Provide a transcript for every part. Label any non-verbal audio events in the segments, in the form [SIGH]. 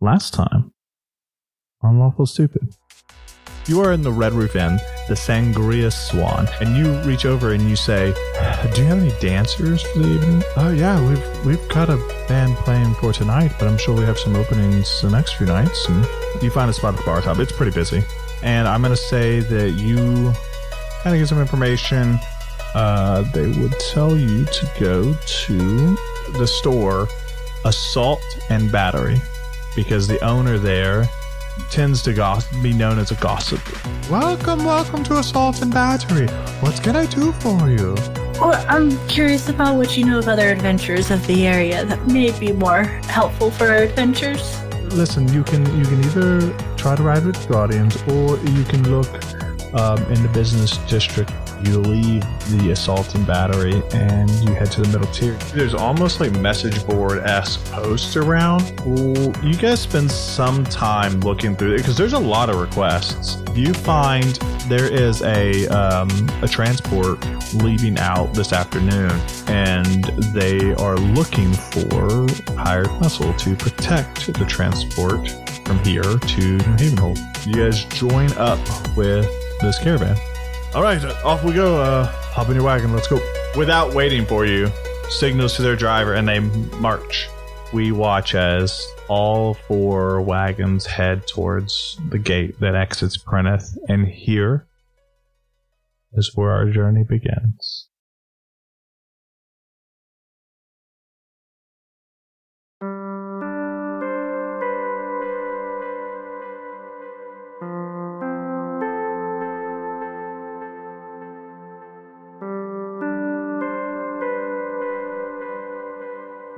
last time on Lawful Stupid. You are in the Red Roof Inn, the Sangria Swan, and you reach over and you say, "Do you have any dancers for the evening?" Oh yeah, we've we've got a band playing for tonight, but I'm sure we have some openings the next few nights. And you find a spot at the bar top. It's pretty busy, and I'm gonna say that you kind of get some information. Uh, they would tell you to go to the store Assault and Battery because the owner there tends to gossip, be known as a gossip. Welcome, welcome to Assault and Battery. What can I do for you? Well, I'm curious about what you know of other adventures of the area that may be more helpful for our adventures. Listen, you can you can either try to ride with Guardians or you can look um, in the business district you leave the assault and battery and you head to the middle tier. There's almost like message board esque posts around. You guys spend some time looking through it because there's a lot of requests. You find there is a um, a transport leaving out this afternoon, and they are looking for hired muscle to protect the transport from here to New Havenhold. You guys join up with this caravan. All right, off we go. Uh, hop in your wagon. Let's go. Without waiting for you, signals to their driver and they march. We watch as all four wagons head towards the gate that exits Prenneth, and here is where our journey begins.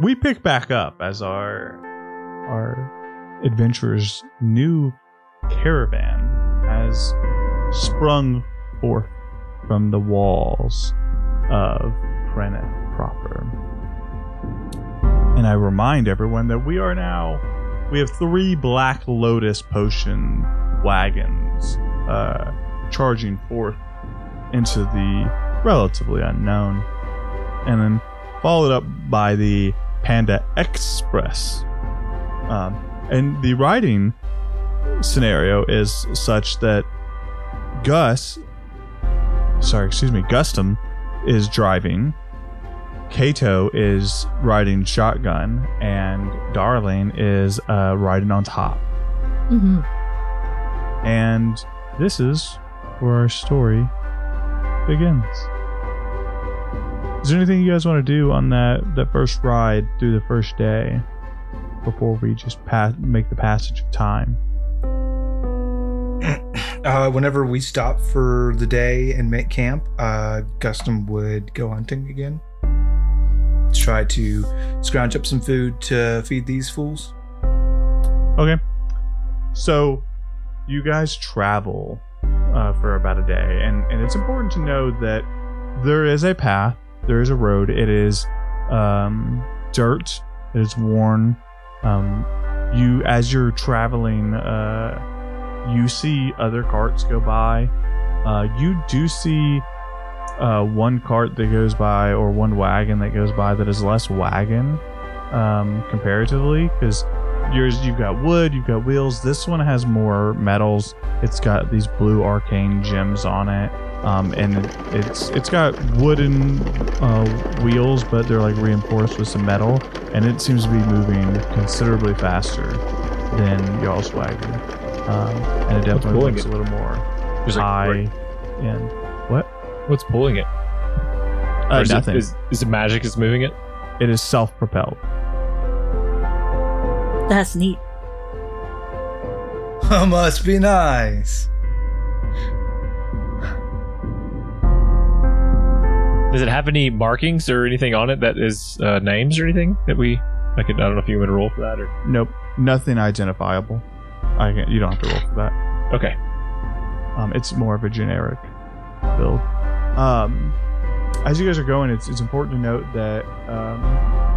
We pick back up as our our adventurer's new caravan has sprung forth from the walls of Prenneth proper. And I remind everyone that we are now we have three Black Lotus potion wagons uh, charging forth into the relatively unknown, and then followed up by the Panda Express. Um, and the riding scenario is such that Gus, sorry, excuse me, Gustum is driving, Kato is riding shotgun, and Darling is uh, riding on top. Mm-hmm. And this is where our story begins. Is there anything you guys want to do on that that first ride through the first day before we just pass make the passage of time? [CLEARS THROAT] Uh, whenever we stop for the day and make camp, uh, Gustum would go hunting again. Try to scrounge up some food to feed these fools. Okay. So you guys travel uh, for about a day, and, and it's important to know that there is a path, there is a road. It is um, dirt, it is worn. Um, you, as you're traveling, uh, you see other carts go by. Uh, you do see uh, one cart that goes by, or one wagon that goes by that is less wagon um, comparatively, because yours you've got wood, you've got wheels. This one has more metals. It's got these blue arcane gems on it, um, and it, it's it's got wooden uh, wheels, but they're like reinforced with some metal, and it seems to be moving considerably faster than y'all's wagon. Um, and it definitely pulling looks it? a little more There's like, high right- end. What? what's pulling it? Uh, is, nothing. It, is, is it magic is moving it? it is self-propelled. That's neat. [LAUGHS] Must be nice. Does it have any markings or anything on it that is uh, names or anything that we? I could. I don't know if you would roll for that or. Nope, nothing identifiable. I can, you don't have to roll for that. Okay. Um, it's more of a generic build. Um, as you guys are going, it's it's important to note that um,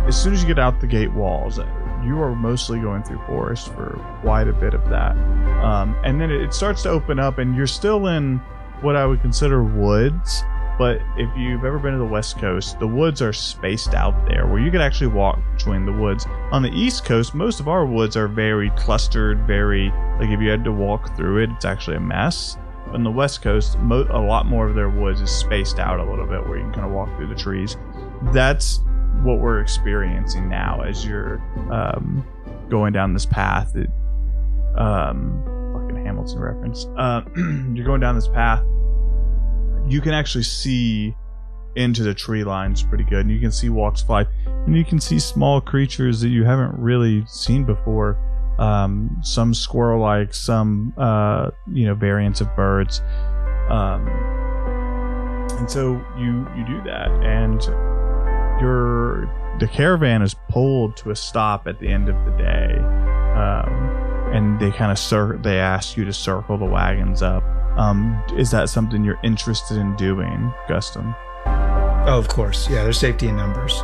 as soon as you get out the gate walls, you are mostly going through forest for quite a bit of that, um, and then it starts to open up, and you're still in what I would consider woods, But if you've ever been to the West Coast, the woods are spaced out there where you could actually walk between the woods. On the East Coast, most of our woods are very clustered, very like if you had to walk through it, it's actually a mess. But on the West Coast, mo- a lot more of their woods is spaced out a little bit where you can kind of walk through the trees. That's what we're experiencing now as you're um, going down this path. It, um, fucking Hamilton reference. Uh, [CLEARS THROAT] you're going down this path. You can actually see into the tree lines pretty good, and you can see walks fly, and you can see small creatures that you haven't really seen before. Um, some squirrel-like, some uh, you know variants of birds. Um, and so you you do that, and your the caravan is pulled to a stop at the end of the day, um, and they kind of cir- they ask you to circle the wagons up. Um, is that something you're interested in doing, Gustum? Oh, of course. Yeah, there's safety in numbers.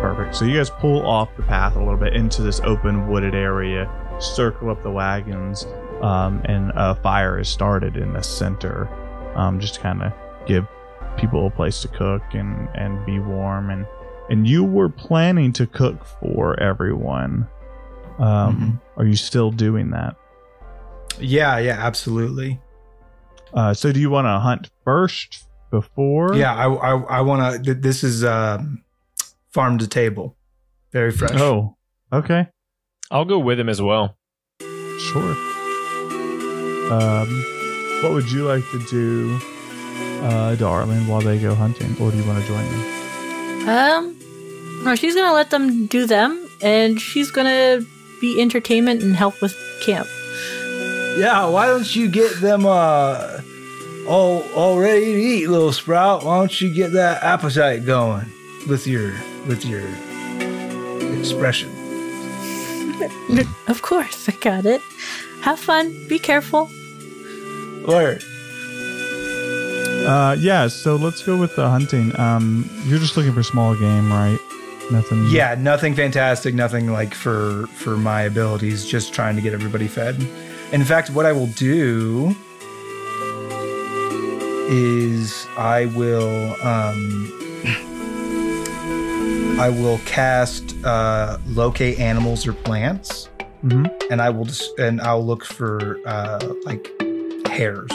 Perfect. So you guys pull off the path a little bit into this open wooded area, circle up the wagons, um, and a fire is started in the center, um, just to kind of give people a place to cook and and be warm. And and you were planning to cook for everyone. Um, Are you still doing that? Yeah, yeah, absolutely. Uh, so do you want to hunt first before? Yeah, I I, I want to. This is um, farm to table, very fresh. Oh, okay. I'll go with him as well. Sure. Um, what would you like to do, uh, darling, while they go hunting, or do you want to join them? Um, no, she's gonna let them do them, and she's gonna be entertainment and help with camp. Yeah, why don't you get them uh all all ready to eat, little sprout? Why don't you get that appetite going with your with your expression? Of course, I got it. Have fun. Be careful. Word. Uh, yeah. So let's go with the hunting. Um, you're just looking for small game, right? Nothing. Yeah, nothing fantastic, nothing like for for my abilities, just trying to get everybody fed. In fact, what I will do is I will um I will cast uh locate animals or plants hmm and I will just and I'll look for uh like hares.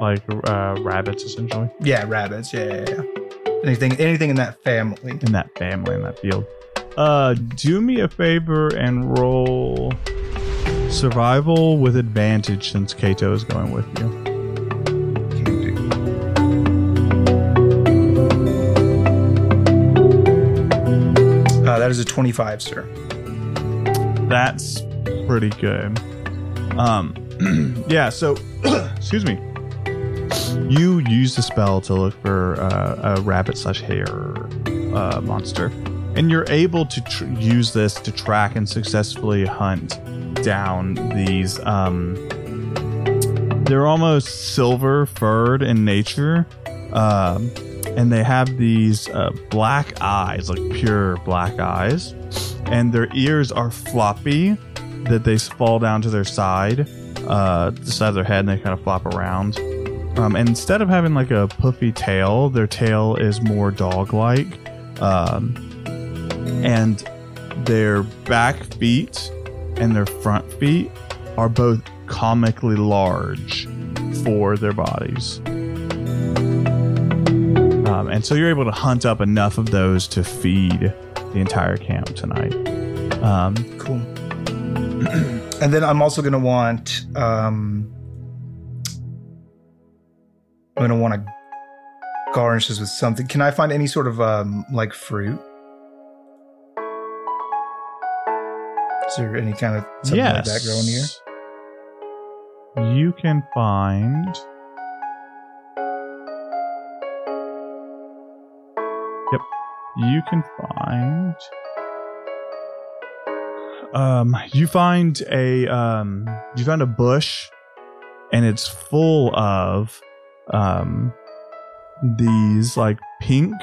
Like uh, rabbits, essentially, Yeah, rabbits. Yeah, yeah, yeah. Anything anything in that family. in that family, in that field. Uh, do me a favor and roll survival with advantage since Kato is going with you. Uh, that is a 25, sir. That's pretty good. Um, [CLEARS THROAT] yeah. So, [CLEARS THROAT] excuse me. You use the spell to look for uh, a rabbit slash hare uh, monster, and you're able to tr- use this to track and successfully hunt down these. Um, they're almost silver furred in nature, um, and they have these uh, black eyes, like pure black eyes, and their ears are floppy that they fall down to their side, uh, the side of their head, and they kind of flop around. Um, and instead of having like a puffy tail, their tail is more dog-like, um, and their back feet and their front feet are both comically large for their bodies. Um, and so you're able to hunt up enough of those to feed the entire camp tonight. Um, Cool. [CLEARS THROAT] and then I'm also gonna want um I'm gonna want to garnish this with something. Can I find any sort of um like fruit? Is any kind of something like that growing here? You can find. Yep. You can find. Um, you find a um, you found a bush, and it's full of um, these like pink,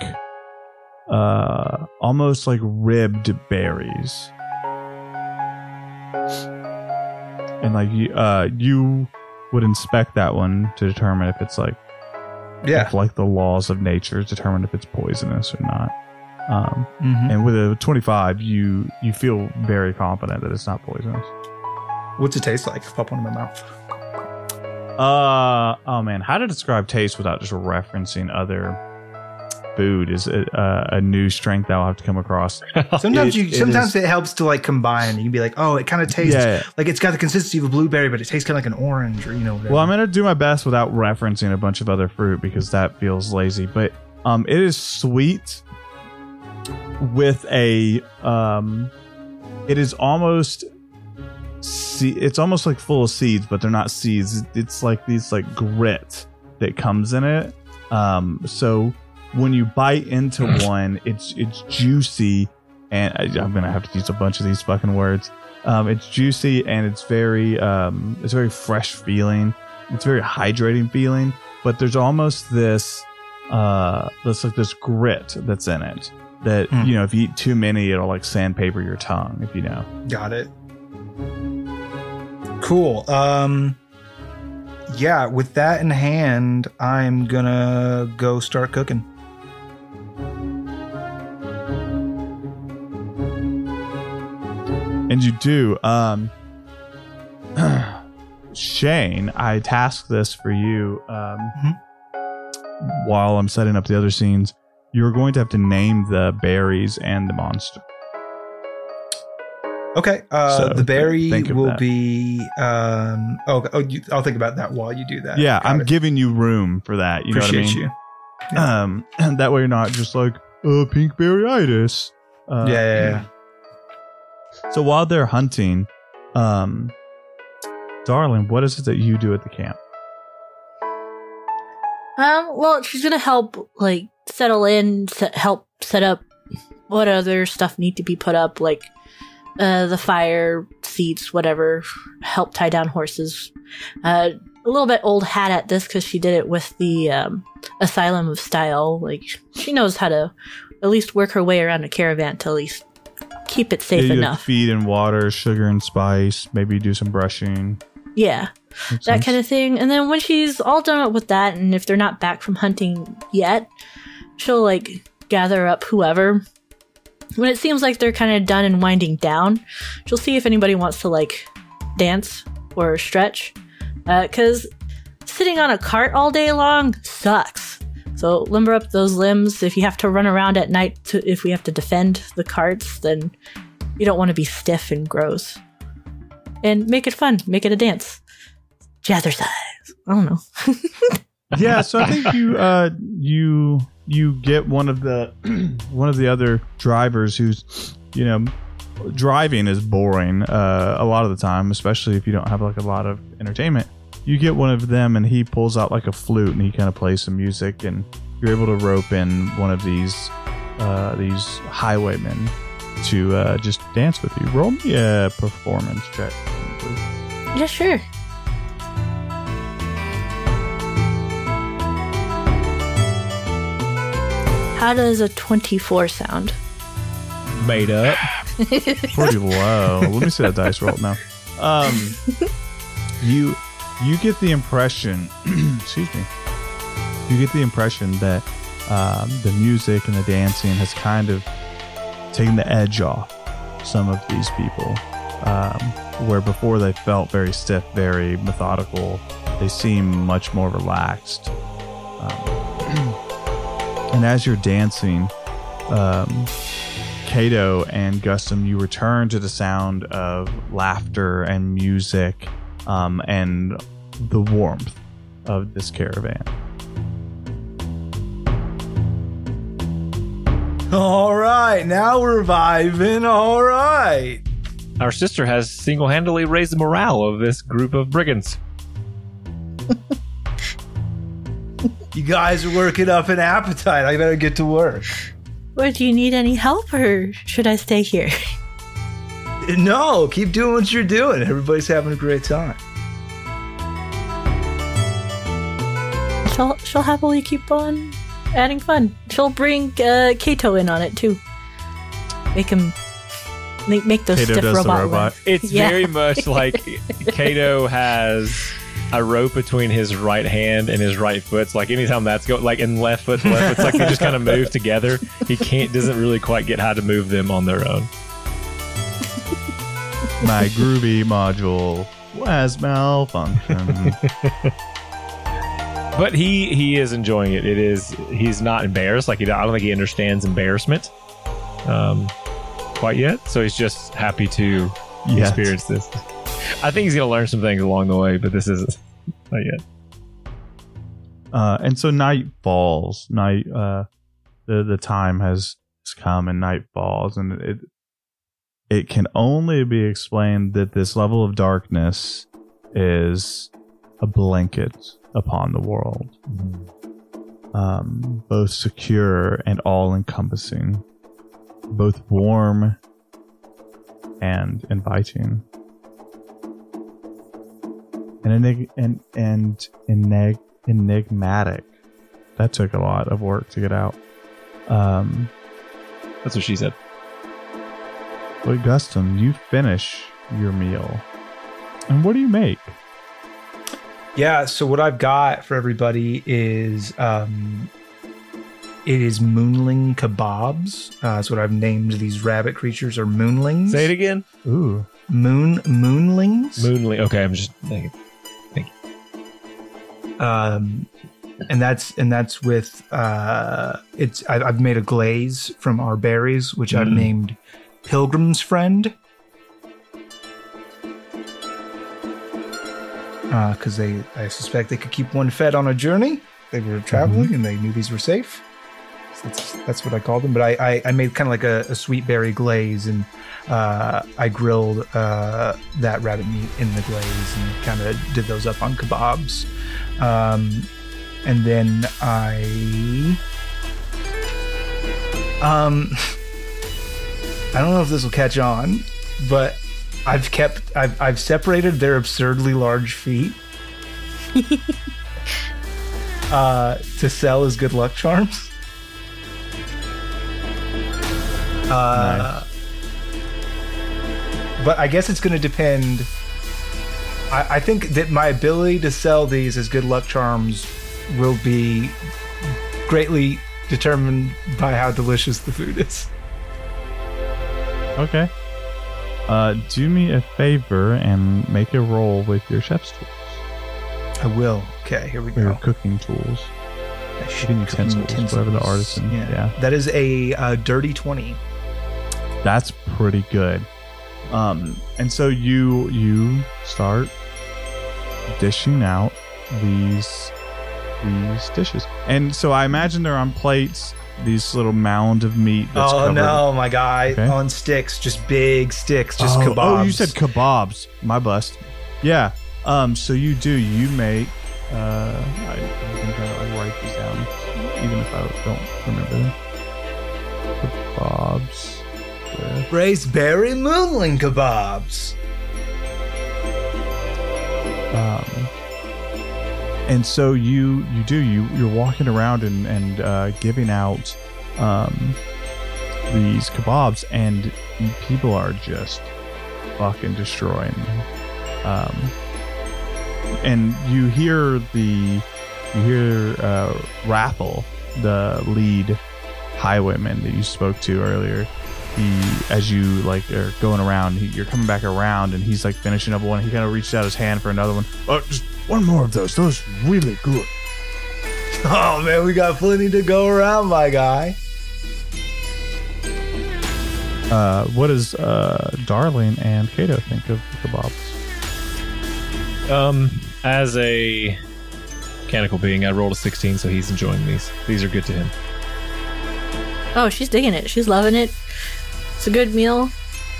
uh, almost like ribbed berries and like you uh you would inspect that one to determine if it's like Yeah. if, like the laws of nature determine if it's poisonous or not. Um, Mhm. and with a 25, you you feel very confident that it's not poisonous. What's it taste like? Pop one in my mouth. Uh oh man, how to describe taste without just referencing other food is a, a, a new strength I'll have to come across. [LAUGHS] Sometimes It- you sometimes is- it helps to like combine. You can be like, oh, it kind of tastes Yeah. like it's got the consistency of a blueberry, but it tastes kind of like an orange, or you know. Whatever. Well, I'm gonna do my best without referencing a bunch of other fruit because that feels lazy. But um, it is sweet with a um, it is almost se- it's almost like full of seeds, but they're not seeds. It's like these like grit that comes in it. Um, so when you bite into one, it's it's juicy, and I, I'm gonna have to use a bunch of these fucking words. Um, it's juicy and it's very um, it's very fresh feeling. It's very hydrating feeling, but there's almost this uh, this like this grit that's in it that Hmm. you know if you eat too many, it'll like sandpaper your tongue. If you know. Got it. Cool. Um yeah, with that in hand, I'm gonna go start cooking. And you do. Um, [CLEARS THROAT] Shane, I tasked this for you um, Mhm. while I'm setting up the other scenes. You're going to have to name the berries and the monster. Okay. Uh So, the berry will that. be um oh, oh you, I'll think about that while you do that. yeah, Got I'm it. giving you room for that. You appreciate know what I mean? you. Um, and [CLEARS THROAT] that way you're not just like, uh, pink berryitis. Uh, yeah, yeah, yeah. So while they're hunting, um, darling, what is it that you do at the camp? Um, well, she's gonna help, like, settle in, set, help set up what other stuff need to be put up, like, uh, the fire, seats, whatever, help tie down horses. Uh, a little bit old hat at this because she did it with the, um, Asylum of Style. Like, she knows how to at least work her way around a caravan to at least keep it safe Yeah, enough. Feed and water, sugar and spice. Maybe do some brushing. Yeah. that kind of thing. And then when she's all done with that, and if they're not back from hunting yet, she'll like gather up whoever. When it seems like they're kind of done and winding down, she'll see if anybody wants to like dance or stretch. Uh, because sitting on a cart all day long sucks. So limber up those limbs. If you have to run around at night, to, if we have to defend the carts, then you don't want to be stiff and gross. And make it fun. Make it a dance jazzercise. I don't know. [LAUGHS] yeah, so I think you uh you you get one of the [CLEARS THROAT] one of the other drivers who's you know driving is boring uh, a lot of the time, especially if you don't have like a lot of entertainment. You get one of them and he pulls out like a flute and he kind of plays some music and you're able to rope in one of these uh, these highwaymen to uh, just dance with you. Roll me a performance check. please. Yeah, sure. How does a 24 sound? Made up. pretty low. Let me see that dice roll now. Um, [LAUGHS] you you get the impression, [CLEARS THROAT] excuse me, you get the impression that um, the music and the dancing has kind of taken the edge off some of these people. Um, where before they felt very stiff, very methodical, they seem much more relaxed. Um, [CLEARS THROAT] and as you're dancing, um, Kato and Gustum, you return to the sound of laughter and music um, and the warmth of this caravan. All right, now we're vibing. All right. Our sister has single handedly raised the morale of this group of brigands. [LAUGHS] You guys are working up an appetite. I better get to work. Or do you need any help, or should I stay here? [LAUGHS] No, keep doing what you're doing. Everybody's having a great time. She'll, she'll happily keep on adding fun. She'll bring uh, Kato in on it too. Make him make, make those Kato stiff does the robot. robot. It's Yeah. very much [LAUGHS] like Kato has a rope between his right hand and his right foot. So like anytime that's go like in left foot, left foot's like they just kind of [LAUGHS] move together. He can't doesn't really quite get how to move them on their own. My groovy module has malfunction. [LAUGHS] but he he is enjoying it. It is he's not embarrassed. Like he, I don't think he understands embarrassment um, quite yet. So he's just happy to Yet. experience this. I think he's gonna learn some things along the way, but this isn't [LAUGHS] not yet. Uh, and so night falls. Night, uh, the the time has come, and night falls, and it it can only be explained that this level of darkness is a blanket upon the world, um, both secure and all encompassing, both warm and inviting. And enig- and and enig- enigmatic. That took a lot of work to get out. Um, That's what she said. But Gustum, you finish your meal, and what do you make? Yeah, so what I've got for everybody is um it is moonling kebabs. Uh, that's what I've named these rabbit creatures are moonlings. Say it again. Ooh, Moon moonlings. Moonly. Okay, I'm just thinking. um and that's and that's with uh it's I, i've made a glaze from our berries which i've Mm. named pilgrim's friend. Because they i suspect they could keep one fed on a journey. They were traveling and they knew these were safe. So that's, that's what i called them. But i i, I made kind of like a, a sweet berry glaze and uh, I grilled uh, that rabbit meat in the glaze and kind of did those up on kebabs. Um, and then I, um, [LAUGHS] I don't know if this will catch on, but I've kept, I've, I've separated their absurdly large feet [LAUGHS] uh, to sell as good luck charms. Uh, but I guess it's going to depend. I, I think that my ability to sell these as good luck charms will be greatly determined by how delicious the food is. Okay. Uh, do me a favor and make a roll with your chef's tools, I will. Okay, here we go. your cooking tools, Cooking cooking utensils, whatever the artisan. Yeah. yeah. that is a uh, dirty twenty. That's pretty good. Um, and so you you start dishing out these these dishes, and so I imagine they're on plates. These little mound of meat. That's oh covered. no, my guy! Okay. On sticks, just big sticks, just oh, kebabs. Oh, you said kebabs. My bust. Yeah. Um. So you do. You make. Uh. I, I'm gonna like write these down, even if I don't remember them. Kebabs. With braised berry moonling kebabs. um, and so you you do you you're walking around and and uh, giving out um, these kebabs and people are just fucking destroying them. Um, and you hear the you hear uh, Rathel, the lead highwayman that you spoke to earlier. He, as you like are going around, he, you're coming back around, and he's like finishing up one. He kind of reached out his hand for another one. Oh, just one more of those. Those really good. [LAUGHS] Oh man, we got plenty to go around, my guy. Uh, what does uh, Darling and Kato think of the kebabs? Um, as a mechanical being, I rolled a 16, so he's enjoying these. These are good to him. Oh, she's digging it. She's loving it. It's a good meal.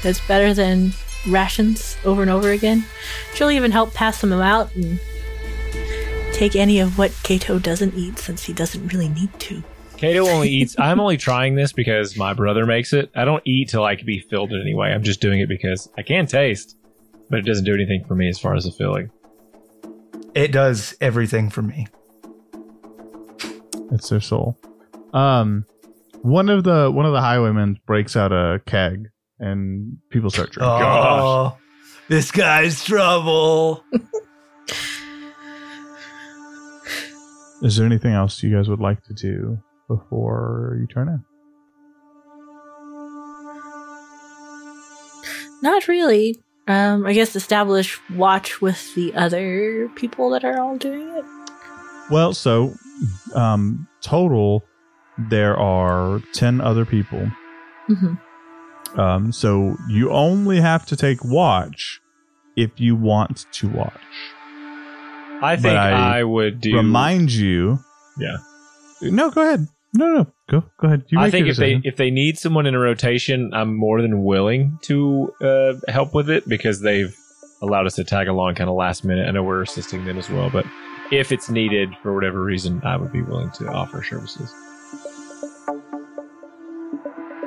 It's better than rations over and over again. She'll even help pass them out and take any of what Kato doesn't eat since he doesn't really need to. Kato only [LAUGHS] eats. I'm only trying this because my brother makes it. I don't eat to like be filled in any way. I'm just doing it because I can taste, but it doesn't do anything for me as far as the filling. It does everything for me. It's their soul. Um, one of the one of the highwaymen breaks out a keg, and people start drinking. Oh, this guy's trouble. [LAUGHS] is there anything else you guys would like to do before you turn in? Not really. Um, I guess establish watch with the other people that are all doing it. Well, so um, total, there are 10 other people. Mm-hmm. Um, so you only have to take watch if you want to watch. I think I I, would do. Remind you. Yeah. No, go ahead. No, no, go, go ahead. You I think if they if they need someone in a rotation, I'm more than willing to uh, help with it because they've allowed us to tag along kind of last minute. I know we're assisting them as well, but if it's needed for whatever reason, I would be willing to offer services.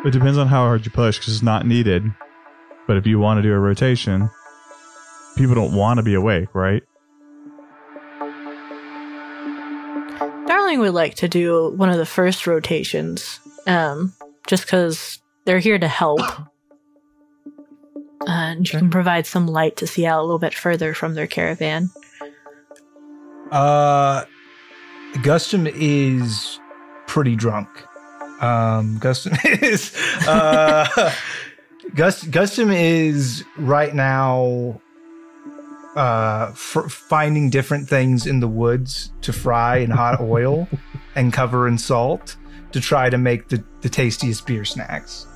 It depends on how hard you push because it's not needed. But if you want to do a rotation, people don't want to be awake, right? Would like to do one of the first rotations, um, just because they're here to help. [COUGHS] Uh, and you can provide some light to see out a little bit further from their caravan. Uh, Gustum is pretty drunk. Um, Gustum [LAUGHS] is uh, [LAUGHS] Gus Gustum is right now uh f- finding different things in the woods to fry in hot [LAUGHS] oil and cover in salt to try to make the, the tastiest beer snacks.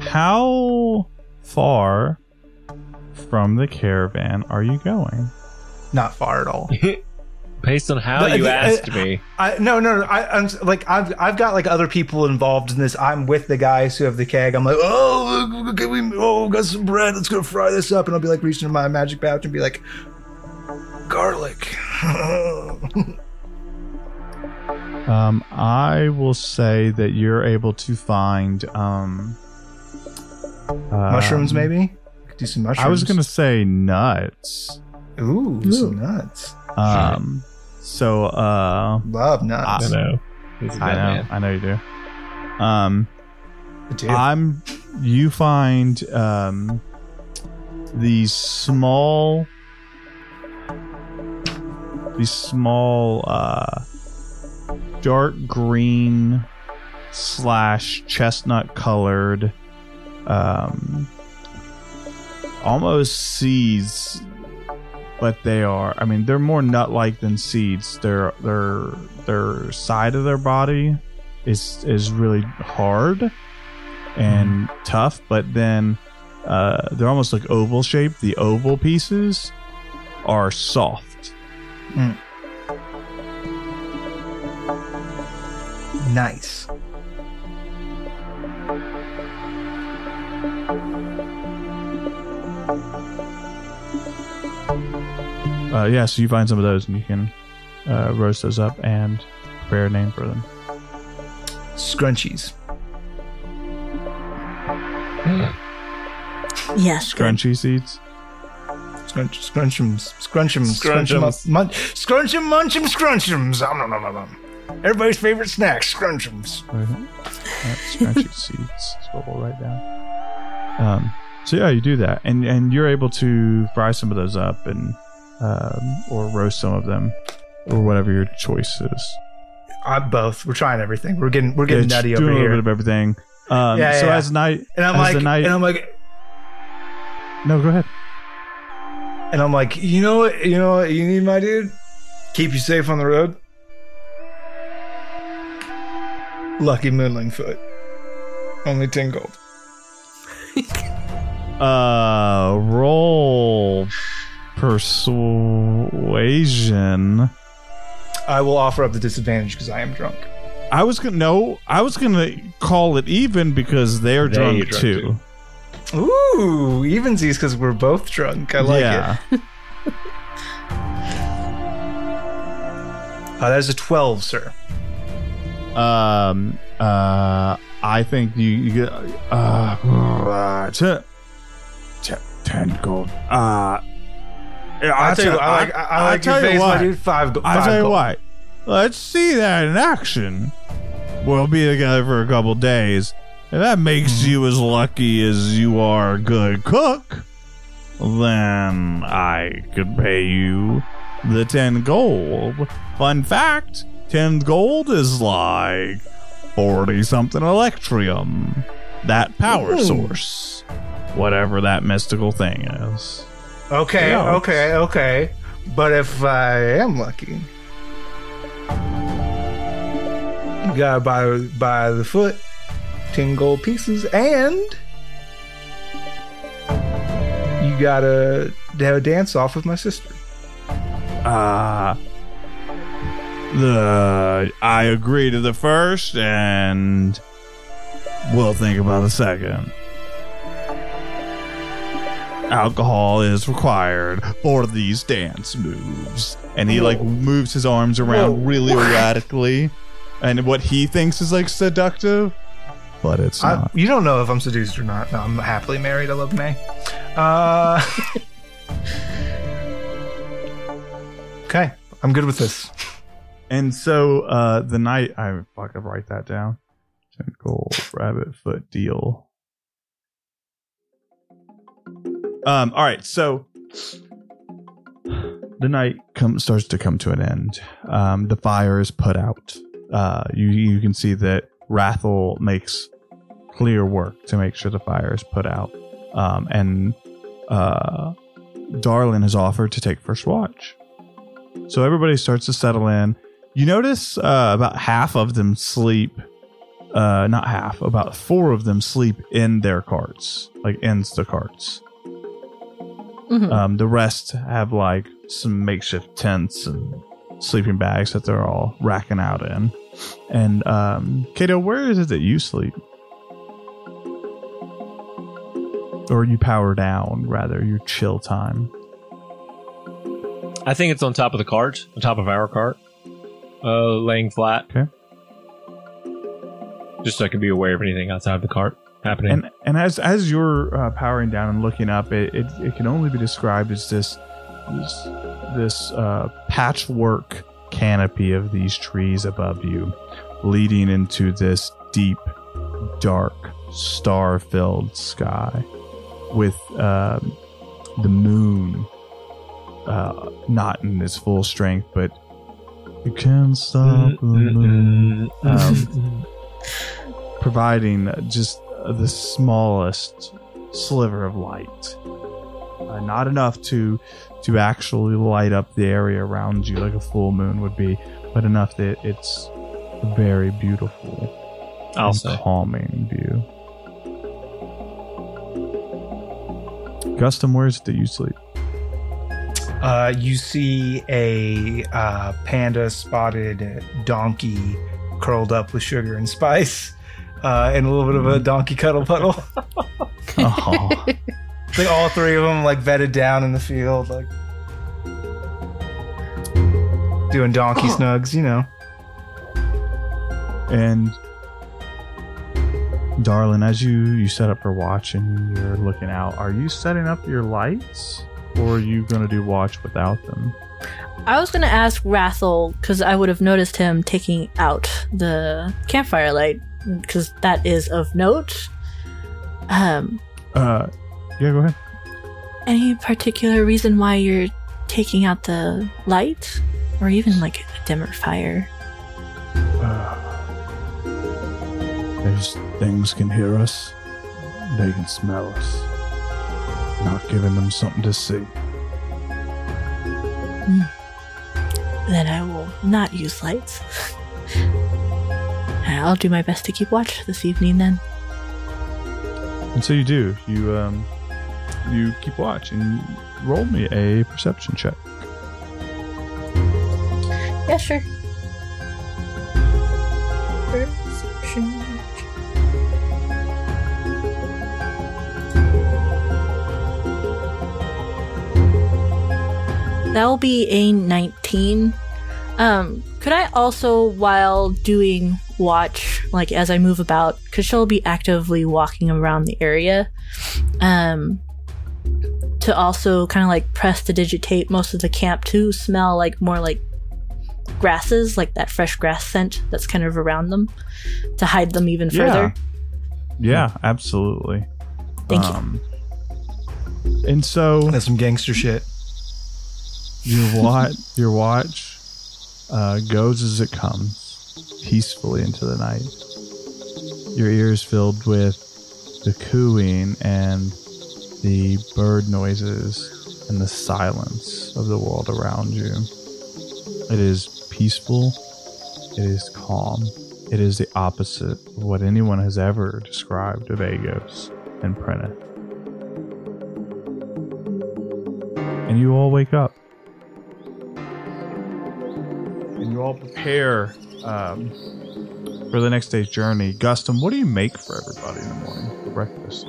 How far from the caravan are you going? Not far at all. [LAUGHS] Based on how The- you the- asked me, I no no no. I, I'm like I've I've got like other people involved in this. I'm with the guys who have the keg. I'm like, oh, can we? Oh, got some bread. Let's go fry this up. And I'll be like reaching in my magic pouch and be like, garlic. [LAUGHS] Um, I will say that you're able to find um, mushrooms, um, maybe. Could do some mushrooms. I was gonna say nuts. Ooh, Ooh. some nuts. Um, so uh, Love nuts. I nuts. know. He's a I bad know, man. I know you do. Um, I do. I'm. You find um these small, these small, uh, dark green slash chestnut colored, um, almost seeds, but they are. I mean, they're more nut-like than seeds. Their their their side of their body is is really hard and tough, but then uh, they're almost like oval shaped. The oval pieces are soft. nice. Uh, yeah, so you find some of those and you can uh, roast those up and prepare a name for them. Scrunchies. Yes, good. Crunchy seeds. Scrunch, scrunchums, scrunchums, scrunchum up, Scrunchums. mun- scrunchum, munchum, scrunchums. Om, nom, nom, nom, nom. Everybody's favorite snack, scrunchums. Right. That's crunchy [LAUGHS] seeds. That's what we'll write down. Um, so yeah, you do that, and and you're able to fry some of those up and um, or roast some of them, or whatever your choice is. I'm both. We're trying everything. We're getting we're getting Yeah, nutty just over doing a little here. bit of everything. Um, Yeah, so yeah. as night, and I'm as like, the night, and I'm like, no, go ahead. and I'm like, you know what? You know what? You need my dude. Keep you safe on the road. Lucky Moonling Foot. Only ten gold. [LAUGHS] Uh, roll persuasion. I will offer up the disadvantage because I am drunk. I was gonna no, I was gonna call it even because they're They drunk, drunk too. too. Ooh, evensies because we're both drunk. I like yeah. it. [LAUGHS] Uh, that is a twelve, sir. Um. Uh. I think you, you get uh, uh ten, ten, ten gold. Uh. I'll tell you, I like, I, I like your tell you face, what. dude. Five, go- I five tell you gold. what. Let's see that in action. We'll be together for a couple days. If that makes Mm-hmm. you as lucky as you are a good cook, then I could pay you the 10 gold. Fun fact 10 gold is like 40 something electrium. That power Ooh. source. Whatever that mystical thing is. Okay, okay, okay. But if I am lucky, you gotta buy by the foot, ten gold pieces, and you gotta have a dance off with my sister. Uh the I agree to the first and we'll think about the second. Alcohol is required for these dance moves. And he like moves his arms around Whoa, really erratically. And what he thinks is like seductive. But it's I, not. you don't know if I'm seduced or not. No, I'm happily married. I love May. Uh, [LAUGHS] okay, I'm good with this. And so uh the night I fuck up write that down. Ten gold rabbit foot deal. Um all right, so the night comes starts to come to an end. Um the fire is put out. Uh you you can see that Rathel makes clear work to make sure the fire is put out. Um and uh Darlin has offered to take first watch. So everybody starts to settle in. You notice uh, about half of them sleep. Uh, not half, about four of them sleep in their carts, like Insta carts. Mhm. Um, the rest have like some makeshift tents and sleeping bags that they're all racking out in. And um, Kato, where is it that you sleep? Or you power down, rather, your chill time. I think it's on top of the cart, on top of our cart, uh, laying flat. Okay. Just so I can be aware of anything outside of the cart happening. and and as as you're uh, powering down and looking up, it, it it can only be described as this this this uh, patchwork canopy of these trees above you, leading into this deep, dark, star-filled sky, with um, the moon uh, not in its full strength, but you can't stop the moon. Um, [LAUGHS] providing just the smallest sliver of light. Uh, not enough to to actually light up the area around you like a full moon would be, but enough that it's a very beautiful I'll and say. calming view. Gustum, where is it that you sleep? Uh, you see a uh, panda spotted donkey curled up with sugar and spice, uh, and a little bit of a donkey cuddle puddle. [LAUGHS] Oh, like all three of them, like bedded down in the field, like doing donkey snugs, you know. And darling, as you you set up for watch and you're looking out, are you setting up your lights, or are you going to do watch without them? I was gonna ask Rathel because I would have noticed him taking out the campfire light because that is of note. Um, Uh, yeah, go ahead. any particular reason why you're taking out the light, or even like a dimmer fire? There's things can hear us. They can smell us. Not giving them something to see. Then I will not use lights. [LAUGHS] I'll do my best to keep watch this evening then. And so you do. You um, you keep watch and roll me a perception check. Yeah, sure. Perception. That'll be a 19. Um, could I also, while doing watch, like as I move about, because she'll be actively walking around the area, um, to also kind of like prestidigitate most of the camp to smell like more like grasses, like that fresh grass scent that's kind of around them, to hide them even further. Yeah, absolutely. Thank you. um, And so That's some gangster shit. Your watch, your watch uh, goes as it comes, peacefully into the night. Your ears filled with the cooing and the bird noises and the silence of the world around you. It is peaceful. It is calm. It is the opposite of what anyone has ever described of Agos and Prenneth. And you all wake up. And you all prepare um, for the next day's journey. Gustum, what do you make for everybody in the morning for breakfast?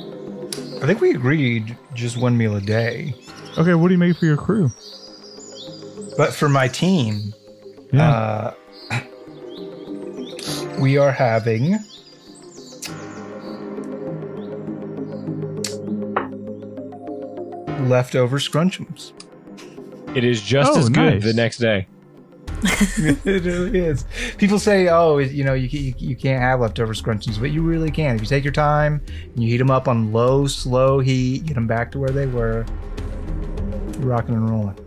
I think we agreed just one meal a day. Okay, what do you make for your crew? But for my team, Yeah. uh, [CLEARS THROAT] we are having leftover scrunchums. It is just Oh, as good nice. the next day. [LAUGHS] it really is. People say, "Oh, you know, you, you, you can't have leftover scrunchies," but you really can. If you take your time and you heat them up on low, slow heat, get them back to where they were, rocking and rolling.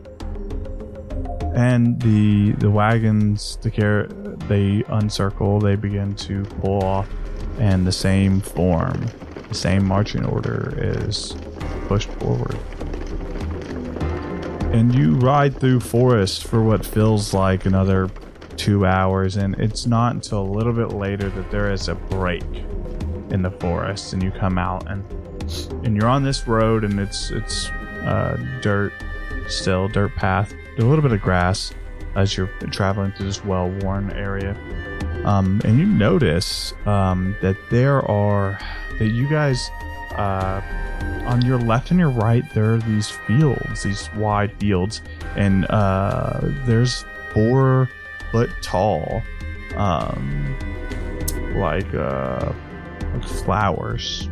and the the wagons the car they uncircle they begin to pull off and the same form the same marching order is pushed forward and you ride through forest for what feels like another two hours and it's not until a little bit later that there is a break in the forest and you come out and and you're on this road and it's it's uh, dirt still dirt path a little bit of grass as you're traveling through this well-worn area. Um, and you notice um, that there are that you guys uh, on your left and your right there are these fields these wide fields and uh, there's four foot tall um, like uh, like flowers.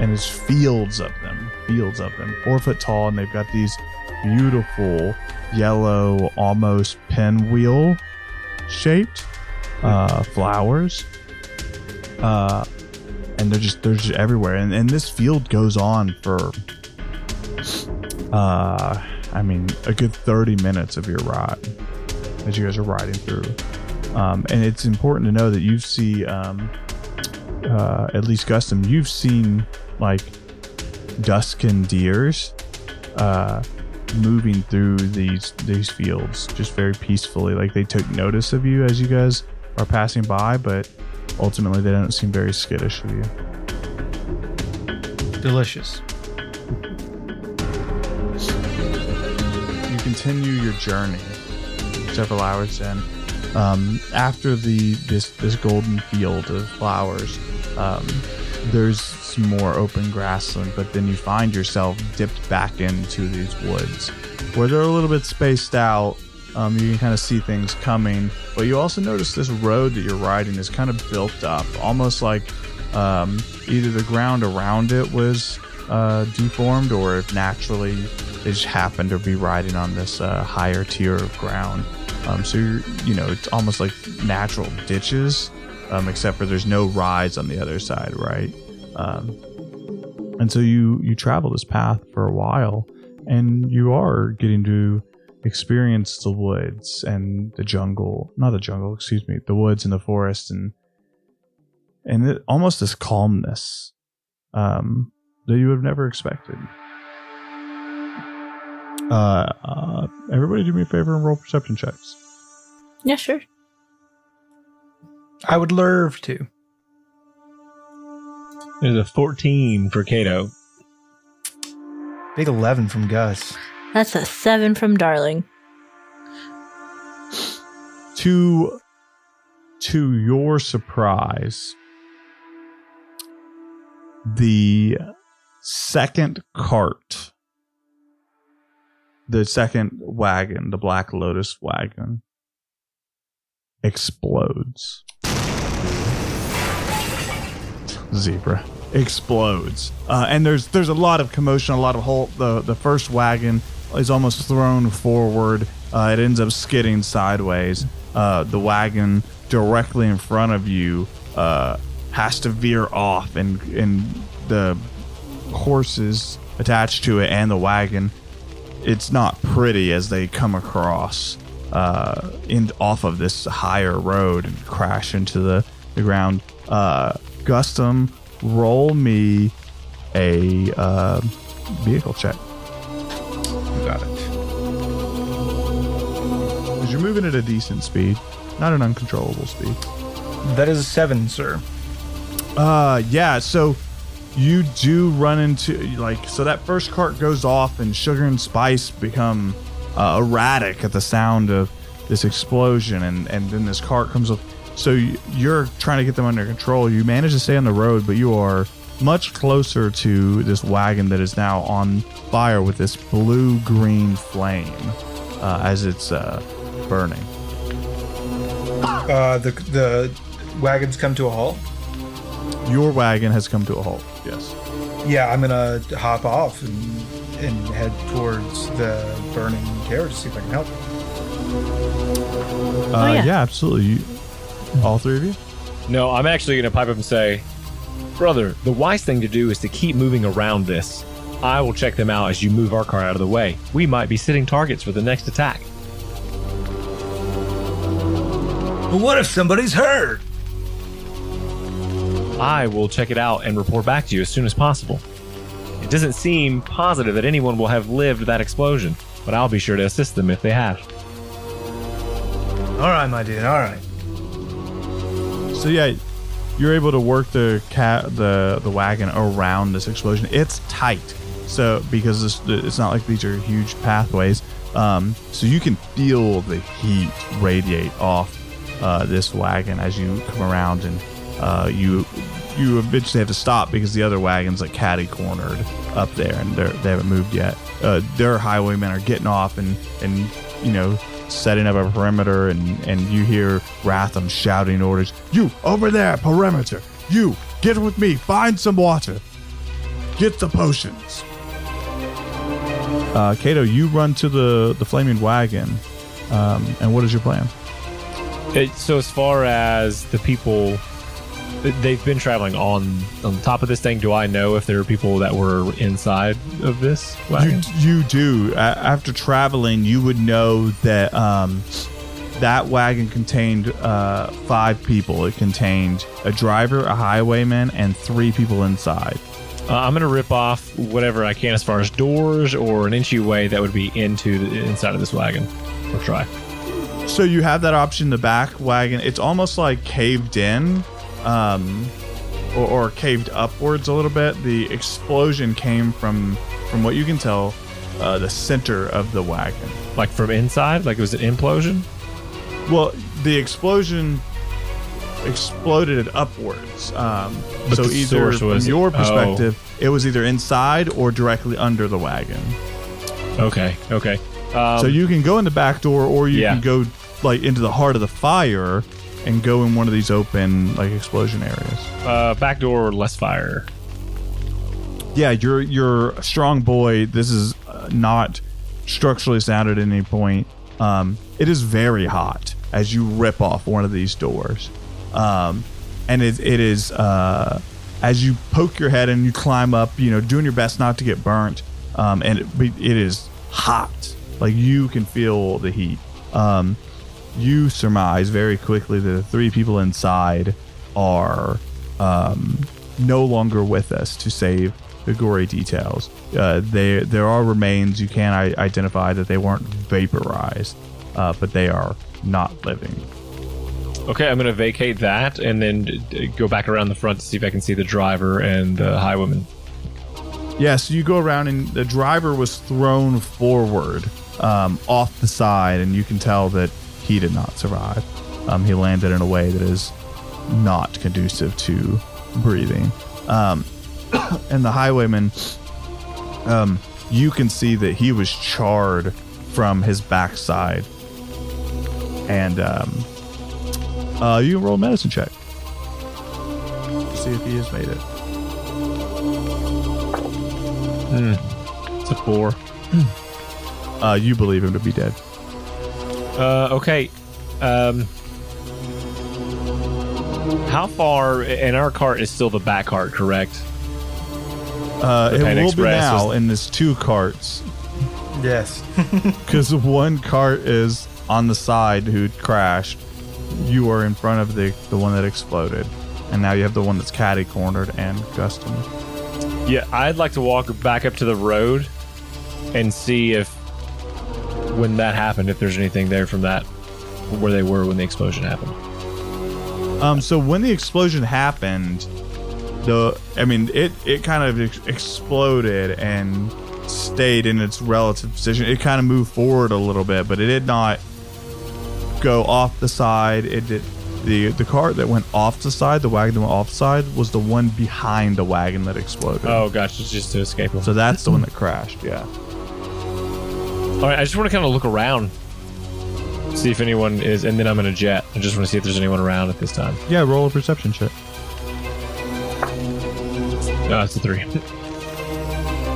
And there's fields of them fields of them four foot tall and they've got these beautiful yellow almost pinwheel shaped uh, flowers. Uh, and they're just they're just everywhere and, and this field goes on for uh i mean a good 30 minutes of your ride as you guys are riding through um, and it's important to know that you see um, uh, at least Gustum, you've seen like duskin deers uh, moving through these these fields just very peacefully. Like they took notice of you as you guys are passing by, but ultimately they don't seem very skittish of you. Delicious. You continue your journey several hours in. Um, after the this this golden field of flowers, um, there's some more open grassland, but then you find yourself dipped back into these woods where they're a little bit spaced out. Um, you can kind of see things coming, but you also notice this road that you're riding is kind of built up, almost like um, either the ground around it was uh, deformed or if naturally they just happened to be riding on this uh, higher tier of ground. Um, so you're, you know, it's almost like natural ditches, um, except for there's no rides on the other side, right? Um, and so you you travel this path for a while, and you are getting to experience the woods and the jungle, not the jungle, excuse me, the woods and the forest, and and it, almost this calmness um, that you would have never expected. Uh, uh, everybody, do me a favor and roll perception checks. Yeah, sure. I would love to. There's a 14 for Kato. Big 11 from Gus. That's a seven from Darling. To to your surprise, the second cart, the second wagon, the Black Lotus wagon, explodes. Zebra explodes, uh, and there's there's a lot of commotion, a lot of whole. The the first wagon is almost thrown forward. Uh, it ends up skidding sideways. Uh, the wagon directly in front of you uh, has to veer off, and and the horses attached to it and the wagon it's not pretty as they come across uh, in off of this higher road and crash into the, the ground. Uh, Gustum, roll me a uh, vehicle check. Got it. Because you're moving at a decent speed, not an uncontrollable speed. That is a seven, sir. Uh, yeah. So you do run into like so that first cart goes off and sugar and spice become uh, erratic at the sound of this explosion and and then this cart comes up so you're trying to get them under control you manage to stay on the road but you are much closer to this wagon that is now on fire with this blue green flame uh, as it's uh, burning Uh, the the wagons come to a halt. your wagon has come to a halt yes Yeah, I'm gonna hop off and and head towards the burning carriage to see if I can help. uh, yeah. yeah absolutely you, all three of you No, I'm actually going to pipe up and say, Brother, the wise thing to do is to keep moving around this. I will check them out as you move our car out of the way. We might be sitting targets for the next attack. But what if somebody's hurt? I will check it out and report back to you as soon as possible. It doesn't seem positive that anyone will have lived that explosion, but I'll be sure to assist them if they have. All right, my dude. All right. So yeah, you're able to work the cat the the wagon around this explosion. It's tight, so because this, it's not like these are huge pathways. Um, so you can feel the heat radiate off uh, this wagon as you come around, and uh, you you eventually have to stop because the other wagons like catty cornered up there, and they're, they haven't moved yet. Uh, their highwaymen are getting off and and you know setting up a perimeter, and and you hear Ratham shouting orders. You over there, perimeter. You get with me. Find some water. Get the potions. Uh, Kato, you run to the the flaming wagon, um, and what is your plan? It, so as far as the people, they've been traveling on on top of this thing. Do I know if there are people that were inside of this You wagon? you do. After traveling, you would know that um, that wagon contained uh, five people. It contained a driver, a highwayman, and three people inside. Uh, I'm gonna rip off whatever I can as far as doors or an entryway that would be into the inside of this wagon. Or try. So you have that option. The back wagon, it's almost like caved in, um, or, or caved upwards a little bit. The explosion came from, from what you can tell, uh, the center of the wagon. Like from inside, like it was an implosion. Well, the explosion exploded it upwards. Um, so the either from your oh. perspective, it was either inside or directly under the wagon. Okay, okay. Um, so you can go in the back door, or you yeah. can go like into the heart of the fire and go in one of these open like explosion areas. uh, back door, less fire. Yeah, you're you're a strong boy. This is uh, not structurally sound at any point. Um, it is very hot as you rip off one of these doors, um, and it, it is uh, as you poke your head and you climb up. You know, doing your best not to get burnt, um, and it, it is hot. Like you can feel the heat. Um, you surmise very quickly that the three people inside are um, no longer with us to save the gory details. Uh, they, there are remains. You can I- identify that they weren't vaporized, uh, but they are not living. Okay, I'm gonna vacate that and then d- go back around the front to see if I can see the driver and the highwayman. Yeah, so you go around and the driver was thrown forward um, off the side, and you can tell that he did not survive. Um, he landed in a way that is not conducive to breathing. Um, [COUGHS] and the highwayman, um, you can see that he was charred from his backside. And um, uh, you can roll a medicine check. to See if he has made it. It's a four. Uh, you believe him to be dead. Uh, okay. Um, how far? And our cart is still the back cart, correct? Uh, The it will Express be now, is- and there's two carts. Yes. [LAUGHS] Because one cart is on the side who crashed. You are in front of the the one that exploded, and now you have the one that's caddy cornered and Gustum. Yeah, I'd like to walk back up to the road and see if when that happened, if there's anything there from that where they were when the explosion happened. Um, so when the explosion happened, the I mean it it kind of ex- exploded and stayed in its relative position. It kind of moved forward a little bit, but it did not go off the side. It did the the cart that went off the side, the wagon that went off the side, was the one behind the wagon that exploded. Oh, gosh, it's just to escape them. So that's the one that crashed. Yeah. All right, I just want to kind of look around, see if anyone is, and then I'm in a jet. I just want to see if there's anyone around at this time. Yeah. Roll a perception check. No, it's a three. [LAUGHS]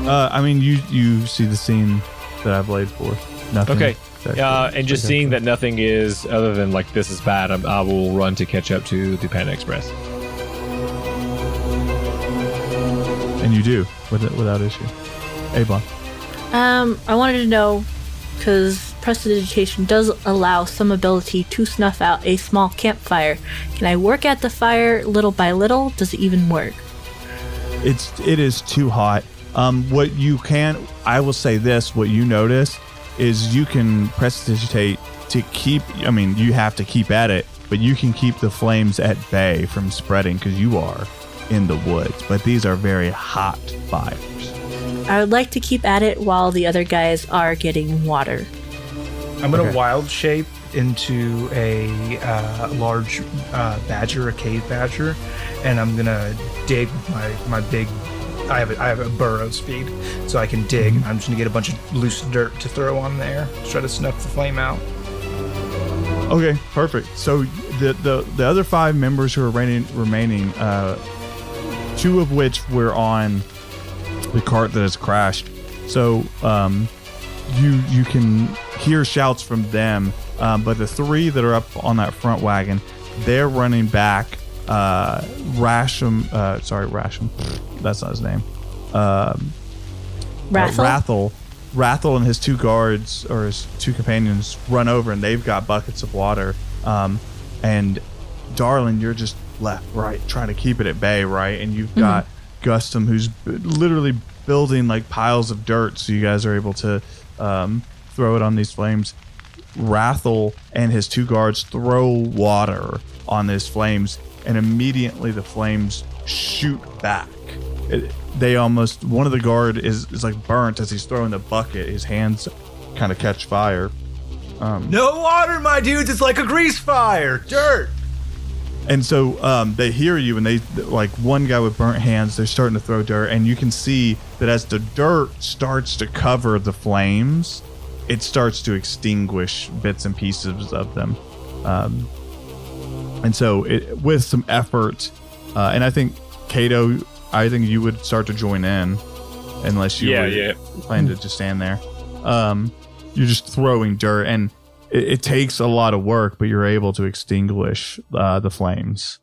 Uh, I mean, you you see the scene that I've laid for. Nothing. Okay. that- Uh, and just seeing that nothing is other than like this is bad, I'm, I will run to catch up to the Panda Express. and you do with it without issue. Avon. Um, I wanted to know because prestidigitation does allow some ability to snuff out a small campfire. Can I work at the fire little by little? Does it even work? it's it is too hot. Um, what you can, I will say this: what you notice is you can prestidigitate to keep. I mean, you have to keep at it, but you can keep the flames at bay from spreading because you are in the woods. But these are very hot fires. I would like to keep at it while the other guys are getting water. I'm gonna Okay. wild shape into a uh, large uh, badger, a cave badger, and I'm gonna dig with my my big. I have a, I have a burrow speed, so I can dig. Mm-hmm. I'm just gonna get a bunch of loose dirt to throw on there, try to snuff the flame out. Okay, perfect. So the the, the other five members who are remaining, remaining uh, two of which were on the cart that has crashed. So um, you you can hear shouts from them, um, but the three that are up on that front wagon, they're running back. Uh, Rasham, uh, sorry, Rasham, [LAUGHS] that's not his name. Um, Rathel? uh, Rathel, Rathel and his two guards or his two companions run over and they've got buckets of water. Um, and Darlin, you're just left, right, trying to keep it at bay, right? And you've got Gustum, who's literally building like piles of dirt, so you guys are able to um, throw it on these flames. Rathel and his two guards throw water on these flames, and immediately the flames shoot back. It, they almost one of the guard is, is like burnt as he's throwing the bucket. His hands kind of catch fire, No water, my dudes. It's like a grease fire. Dirt. And so um, they hear you, and they like one guy with burnt hands. They're starting to throw dirt, and you can see that as the dirt starts to cover the flames, it starts to extinguish bits and pieces of them. Um, and so, it, with some effort, uh, and I think Kato, I think you would start to join in, unless you Yeah, yeah. planning to just stand there. Um, you're just throwing dirt, and it, it takes a lot of work, but you're able to extinguish uh, the flames.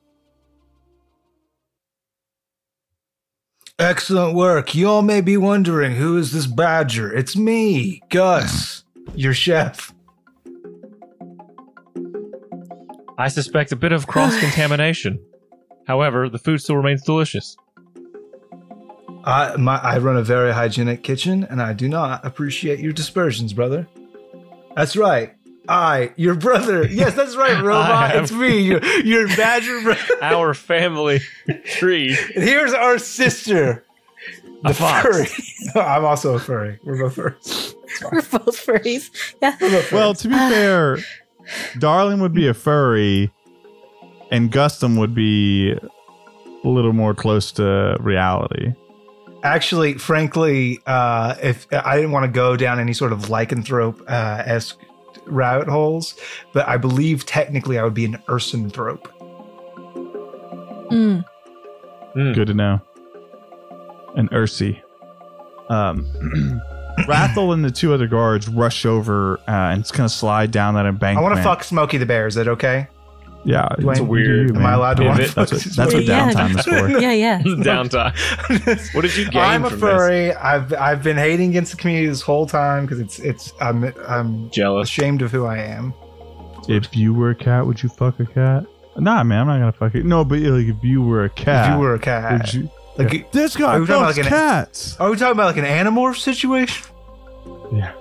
Excellent work. You all may be wondering who is this badger? It's me, Gus, your chef. I suspect a bit of cross contamination. [SIGHS] However, the food still remains delicious. I my I run a very hygienic kitchen, and I do not appreciate your dispersions, brother. That's right. I, your brother. Yes, that's right, [LAUGHS] robot. have- It's me, your your badger brother. [LAUGHS] Our family tree. And here's our sister, A fox. furry. [LAUGHS] I'm also a furry. We're both furries. We're both furries. Yeah. We're both Well, to be fair, Darling would be a furry, and Gustum would be a little more close to reality. Actually, frankly, uh, if I didn't want to go down any sort of lycanthrope uh, esque rabbit holes, but I believe technically I would be an ursanthrope. Mm. Mm. Good to know. And Ursi. Um, [CLEARS THROAT] Rathel and the two other guards rush over uh, and it's kind of slide down that embankment. I want to fuck Smokey the Bear. Is that okay? Yeah, Dwayne, it's weird- You, Am I allowed to watch it? That's what, voices? that's what Yeah. downtime is for. [LAUGHS] yeah, yeah. [LAUGHS] Downtime. What did you gain I'm a from furry. I've I've been hating against the community this whole time because it's it's I'm I'm? Jealous. ashamed of who I am. If you were a cat, would you fuck a cat? Nah, man, I'm not gonna fuck it. No, but like if you were a cat, if you were a cat, would you? like, This guy Are we talking about fucks like an- cats. are we talking about like an animorph situation? Yeah.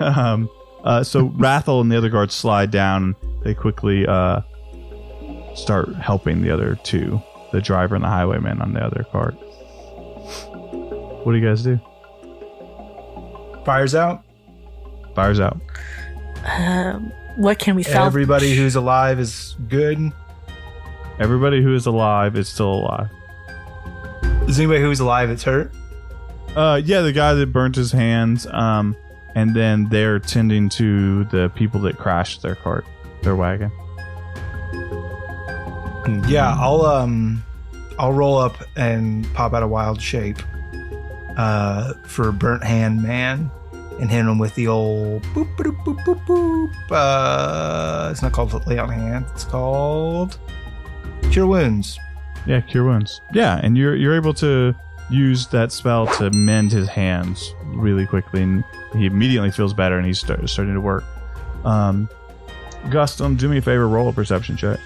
[LAUGHS] um. Uh. So Rathel and the other guards slide down. They quickly uh start helping the other two, the driver and the highwayman on the other cart. What do you guys do? Fires out. Fires out. Um, what can we salvage? Everybody who's alive is good. Everybody who is alive is still alive. Is anybody who's alive that's hurt? Uh, yeah, the guy that burnt his hands. Um, and then they're tending to the people that crashed their cart, their wagon. Yeah, I'll um, I'll roll up and pop out a wild shape, uh, for burnt hand man, and hit him with the old boop boop boop boop boop. Uh, it's not called lay on hand. It's called cure wounds. Yeah, cure wounds. Yeah, and you're you're able to use that spell to mend his hands really quickly, and he immediately feels better, and he's start, starting to work. Um, Gustum, do me a favor, roll a perception check.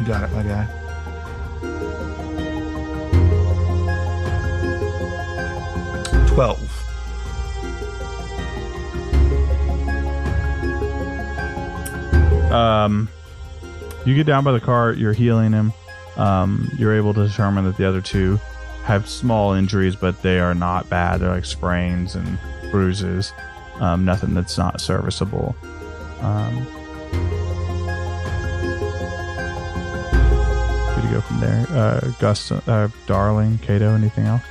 You got it, my guy. Twelve. Um, you get down by the car. you're healing him. Um, you're able to determine that the other two have small injuries, but they are not bad. They're like sprains and bruises. Um, nothing that's not serviceable. Um, go from there. Uh, Gus, uh, Darling, Kato, anything else?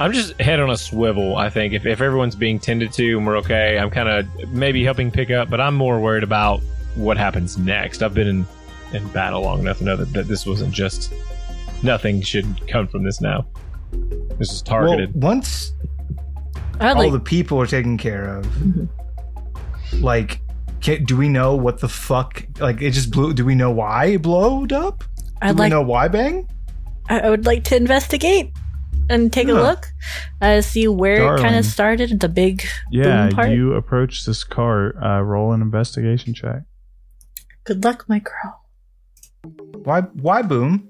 I'm just head on a swivel. I think if, if everyone's being tended to and we're okay, I'm kind of maybe helping pick up, but I'm more worried about what happens next. I've been in, in battle long enough to know that, that this wasn't just nothing should come from this now. This is Well, targeted. once I'd all like the people are taken care of, like, can, do we know what the fuck? Like, it just blew. Do we know why it blowed up? Do I'd we like know why bang? I I would like to investigate and take a look, uh, see where it kind of started. The big Yeah, boom part. you approach this car. Uh, roll an investigation check. Good luck, my girl. Why? Why boom?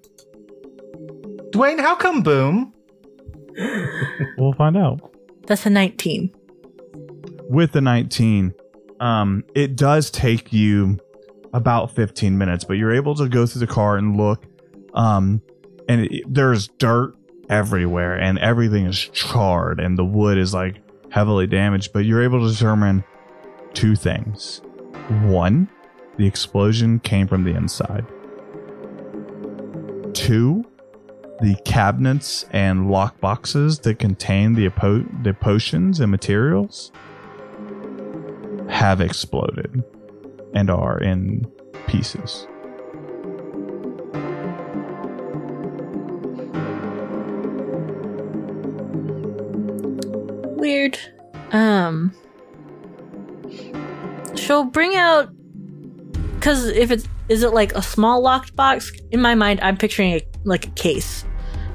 Dwayne, how come boom? [LAUGHS] We'll find out. That's a 19. with the 19 um it does take you about 15 minutes but you're able to go through the car and look um and it, there's dirt everywhere and everything is charred and the wood is like heavily damaged but you're able to determine two things. One the explosion came from the inside. Two the cabinets and lock boxes that contain the, the potions and materials have exploded and are in pieces. Weird. Um. She'll bring out. Because if it's. Is it like a small locked box? In my mind, I'm picturing it like a case.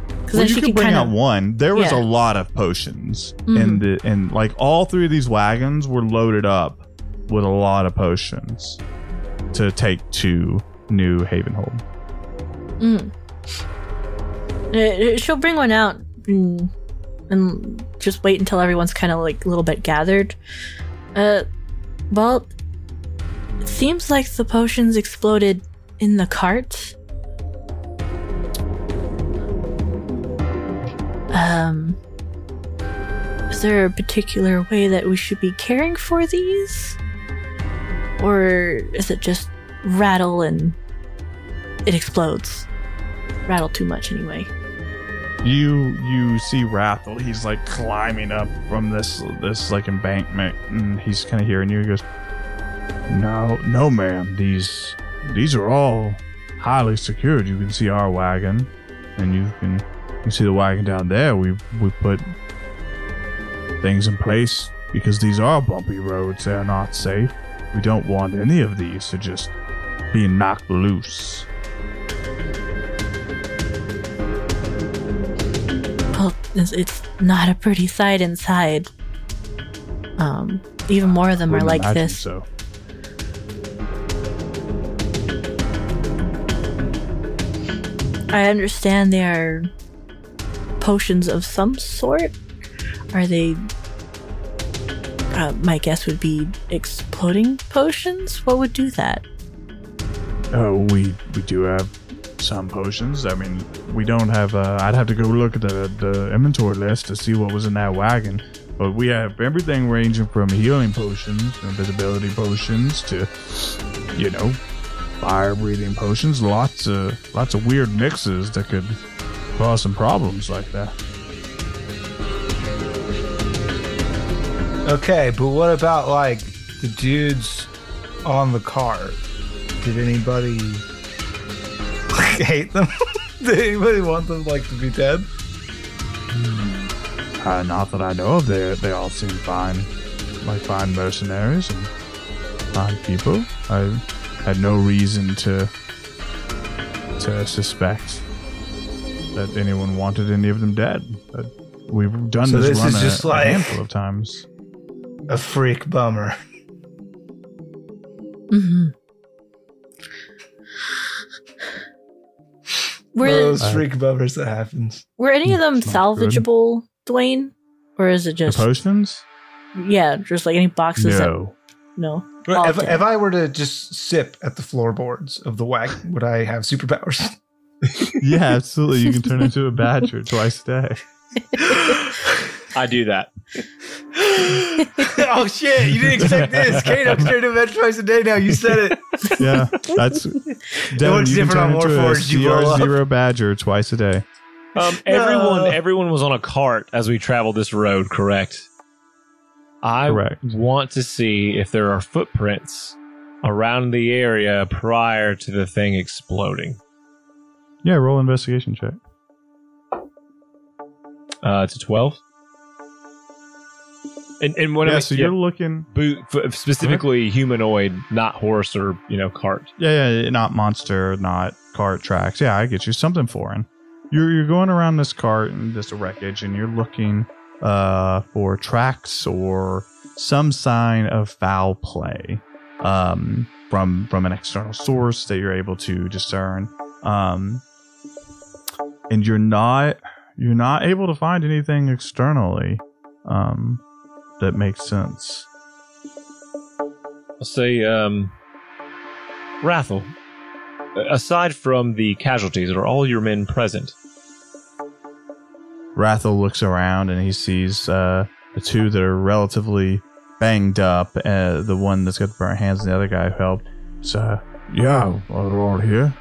Because Well, then you she can bring kind out one. There was Yeah. a lot of potions, Mhm. and the and like all three of these wagons were loaded up with a lot of potions to take to New Havenhold. Mm. Uh, She'll bring one out and, and just wait until everyone's kind of like a little bit gathered. Uh, well, it seems like the potions exploded in the cart. Um, is there a particular way that we should be caring for these? Or is it just rattle and it explodes? Rattle too much anyway. You you see Rathel. He's like climbing up from this this like embankment, and he's kind of hearing you. He goes, "No, no, ma'am. These these are all highly secured. You can see our wagon, and you can you can see the wagon down there. We we put things in place because these are bumpy roads. They are not safe. We don't want any of these to just be knocked loose. Well, it's, not a pretty sight inside. Um, even more of them are like this. So. I understand they are potions of some sort. Are they? Uh, my guess would be exploding potions. What would do that? Uh, we we do have some potions. I mean, we don't have. Uh, I'd have to go look at the the inventory list to see what was in that wagon. But we have everything ranging from healing potions, invisibility potions, to you know, fire breathing potions. Lots of lots of weird mixes that could cause some problems like that. Okay, but what about like the dudes on the cart? Did anybody [LAUGHS] hate them? [LAUGHS] Did anybody want them like to be dead? Uh, not that I know of. They they all seem fine, like fine mercenaries and fine people. I had no reason to to suspect that anyone wanted any of them dead. But we've done So this, this run is a, just a like- handful of times. A freak bummer. Mm-hmm. Were Those Uh, freak bummers that happens. were any of them It's not good. salvageable, Dwayne? Or is it The just potions? yeah, just like any boxes? No. That, no. All If, if I were to just sip at the floorboards of the wagon, would I have superpowers? [LAUGHS] yeah, absolutely. You can turn into a badger twice a day. [LAUGHS] I do that. [LAUGHS] oh shit! You didn't expect this. Kano can turn into a veg twice a day now. You said it. [LAUGHS] Yeah, that's. [LAUGHS] Devin, looks you can different on turn into a Warforged, you blow up. CR0 badger twice a day. Um, No. everyone, everyone was on a cart as we traveled this road. Correct. I Correct. want to see if there are footprints around the area prior to the thing exploding. Yeah, roll investigation check. Uh, to twelve. And and when yeah, I so you're looking. boot, f- specifically humanoid, not horse or you know cart. Yeah, yeah, yeah, not monster, not cart tracks. Yeah, I get you. Something foreign. You're you're going around this cart and this wreckage, and you're looking uh for tracks or some sign of foul play um from from an external source that you're able to discern. Um, and you're not you're not able to find anything externally um that makes sense. I'll say, um, Rathel. Aside from the casualties, are all your men present? Rathel looks around and he sees uh, the two that are relatively banged up. Uh, the one that's got the burnt hands and the other guy who helped. So, yeah, they're all here.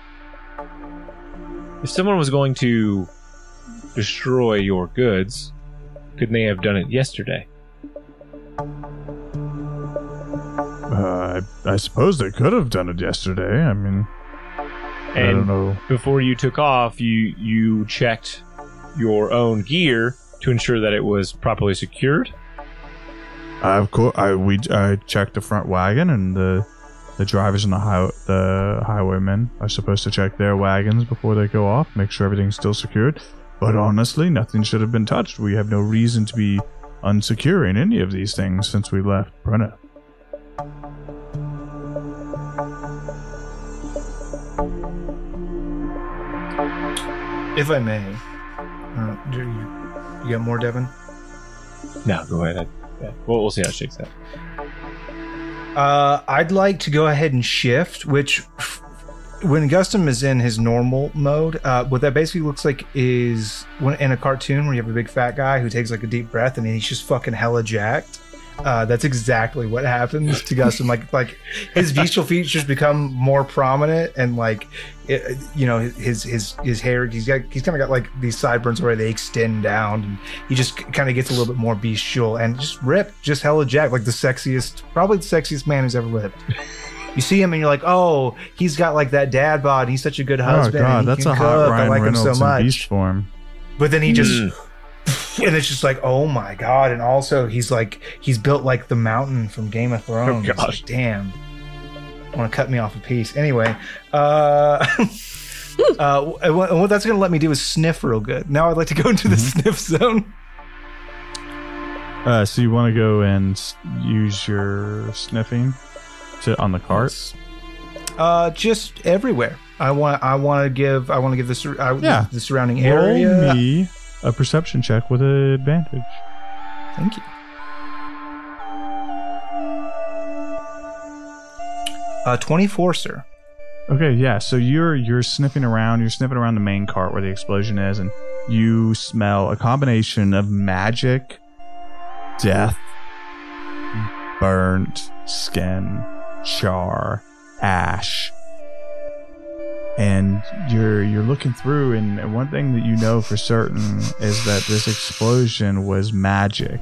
If someone was going to destroy your goods, couldn't they have done it yesterday? I, I suppose they could have done it yesterday. I mean, I don't know. before you took off, you you checked your own gear to ensure that it was properly secured. I, of course, I we I checked the front wagon and the the drivers and the high, the highwaymen are supposed to check their wagons before they go off, make sure everything's still secured. But honestly, nothing should have been touched. We have no reason to be unsecuring any of these things since we left Brenna. If I may, uh, do you, you got more, Devin? No, go ahead. I, yeah. Well, we'll see how it shakes out. Uh, I'd like to go ahead and shift, which f- when Gustum is in his normal mode, uh, what that basically looks like is when in a cartoon where you have a big fat guy who takes like a deep breath and he's just fucking hella jacked. Uh, that's exactly what happens to Gustum. like, like his facial features become more prominent, and like, it, you know, his his his hair. He's got he's kind of got like these sideburns where they extend down, and he just kind of gets a little bit more bestial and just ripped, just hella jacked, like the sexiest, probably the sexiest man who's ever lived. You see him and you're like, oh, he's got like that dad bod. He's such a good husband. Oh husband. god, and he that's can a hot. Ryan I like Reynolds him so in beast form. But then he just, Mm. And it's just like, oh my god. And also, he's like, he's built like the mountain from Game of Thrones. Oh, gosh. Like, damn. want to cut me off a piece. Anyway, uh, [LAUGHS] uh, what, what that's going to let me do is sniff real good. Now I'd like to go into the sniff zone. Uh, so you want to go and use your sniffing to on the cart? Uh, just everywhere. I want. I want to give. I want to give this. I, Yeah. the surrounding Roll area. me a perception check with an advantage. Thank you. Uh, twenty-four, sir. Okay, yeah. So you're you're sniffing around. You're sniffing around the main cart where the explosion is, and you smell a combination of magic, death, burnt skin, char, ash, and you're you're looking through. And one thing that you know for certain is that this explosion was magic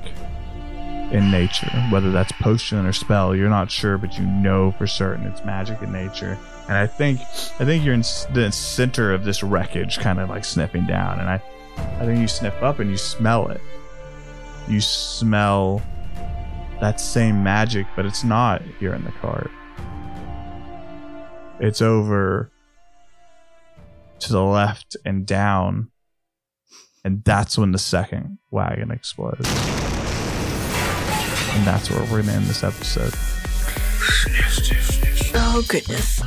in nature. Whether that's potion or spell, you're not sure, but you know for certain it's magic in nature. And I think I think you're in the center of this wreckage, kind of like sniffing down. And I I think you sniff up and you smell it. You smell that same magic, but it's not here in the cart. It's over to the left and down. And that's when the second wagon explodes. And that's where we're gonna end this episode. Oh goodness.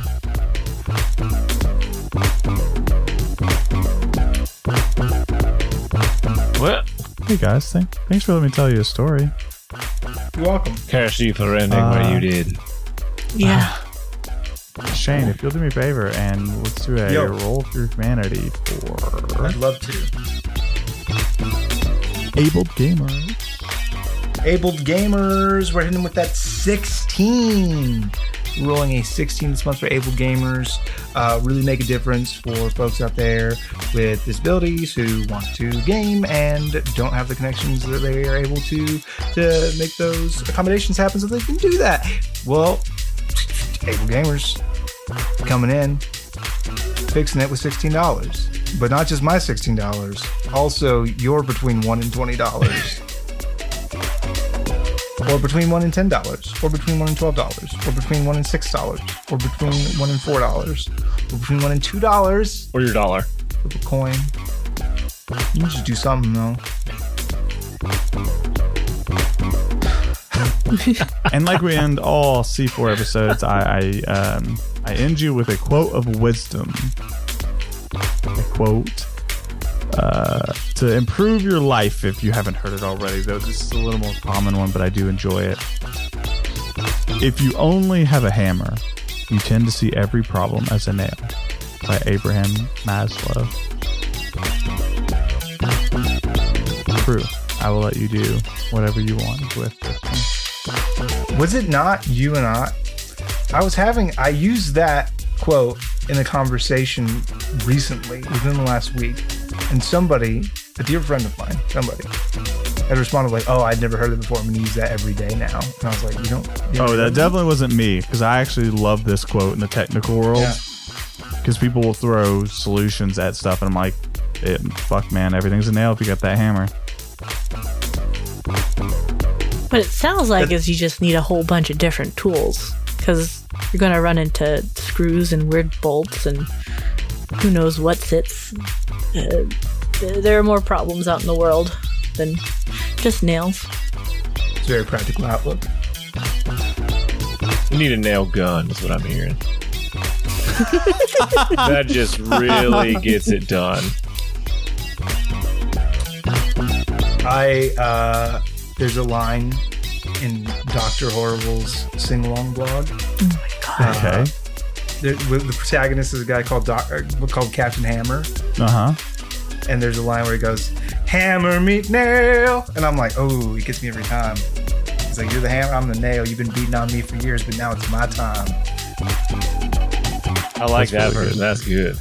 What? Hey guys, thank, thanks for letting me tell you a story. You're welcome. Curse you for ending Uh, what you did. Yeah. Shane, if you'll do me a favor and let's do a Yo. roll through humanity for I'd love to. Abled gamers. Abled gamers, we're hitting with that 16. Rolling a 16 this month for AbleGamers. Uh, really make a difference for folks out there with disabilities who want to game and don't have the connections that they are able to to make those accommodations happen so they can do that. Well, AbleGamers coming in, fixing it with $16. But not just my $16, also you're between 1 and $20 [LAUGHS] or between one and ten dollars, or between one and twelve dollars, or between one and six dollars, or between one and four dollars, or between one and two dollars. Or your dollar. Flip a coin. You just do something though. And like we end all C4 episodes, I I, um, I end you with a quote of wisdom. A quote uh, to improve your life if you haven't heard it already. Though this is a little more common one, but I do enjoy it. If you only have a hammer, you tend to see every problem as a nail. By Abraham Maslow. True. I will let you do whatever you want with this one. Was it not you and I? I was having. I used that quote in a conversation recently, within the last week, and somebody, a dear friend of mine, somebody, had responded like, "Oh, I'd never heard it before. I'm gonna use that every day now." And I was like, "You don't." you Oh, that definitely wasn't me because I actually love this quote in the technical world. Yeah. Because people will throw solutions at stuff, and I'm like, it, "Fuck, man, everything's a nail if you got that hammer." What it sounds like is you just need a whole bunch of different tools because you're going to run into screws and weird bolts and who knows what sits. Uh, there are more problems out in the world than just nails. It's a very practical outlook. You need a nail gun, is what I'm hearing. [LAUGHS] that just really gets it done. I uh, there's a line in Doctor Horrible's sing along blog. Okay. The, the protagonist is a guy called Doc, uh, called Captain Hammer, Uh huh. and there's a line where he goes, "Hammer meet nail," and I'm like, "Oh, he gets me every time." He's like, "You're the hammer, I'm the nail. You've been beating on me for years, but now it's my time." I like That's that really version. good. That's good.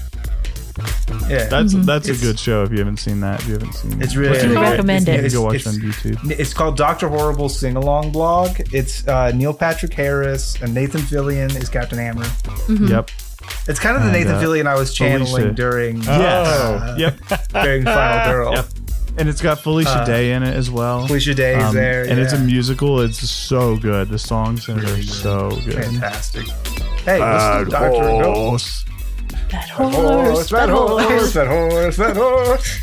Yeah, That's that's a good show. If you haven't seen that, if you haven't seen, it's really. Would you it's- recommend it's, it? It's, go watch it's- it on YouTube. It's called Doctor Horrible Sing Along Blog. It's uh, Neil Patrick Harris and Nathan Fillion is Captain Hammer. Yep. It's kind of the And, Nathan uh, Fillion I was channeling Felicia. during Yes. uh, Yep. [LAUGHS] during Final [LAUGHS] Girl. Yep. And it's got Felicia Uh, Day in it as well. Felicia Day is Um, there, and it's a musical. It's so good. The songs in it are so good. Fantastic. Hey, listen to Doctor Go. horse. Bad Horse, horse, that horse, horse. that horse, that horse.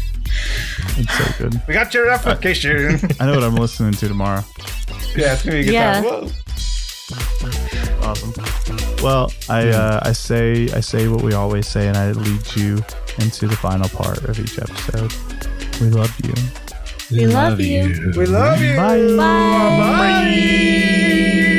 It's so good. We got your application. [LAUGHS] I know what I'm listening to tomorrow. yeah, it's gonna be a good Yeah. time. Whoa. Awesome. Well, I uh, I say I say what we always say, and I lead you into the final part of each episode. We love you. We love you. We love you. Bye. Bye. Bye.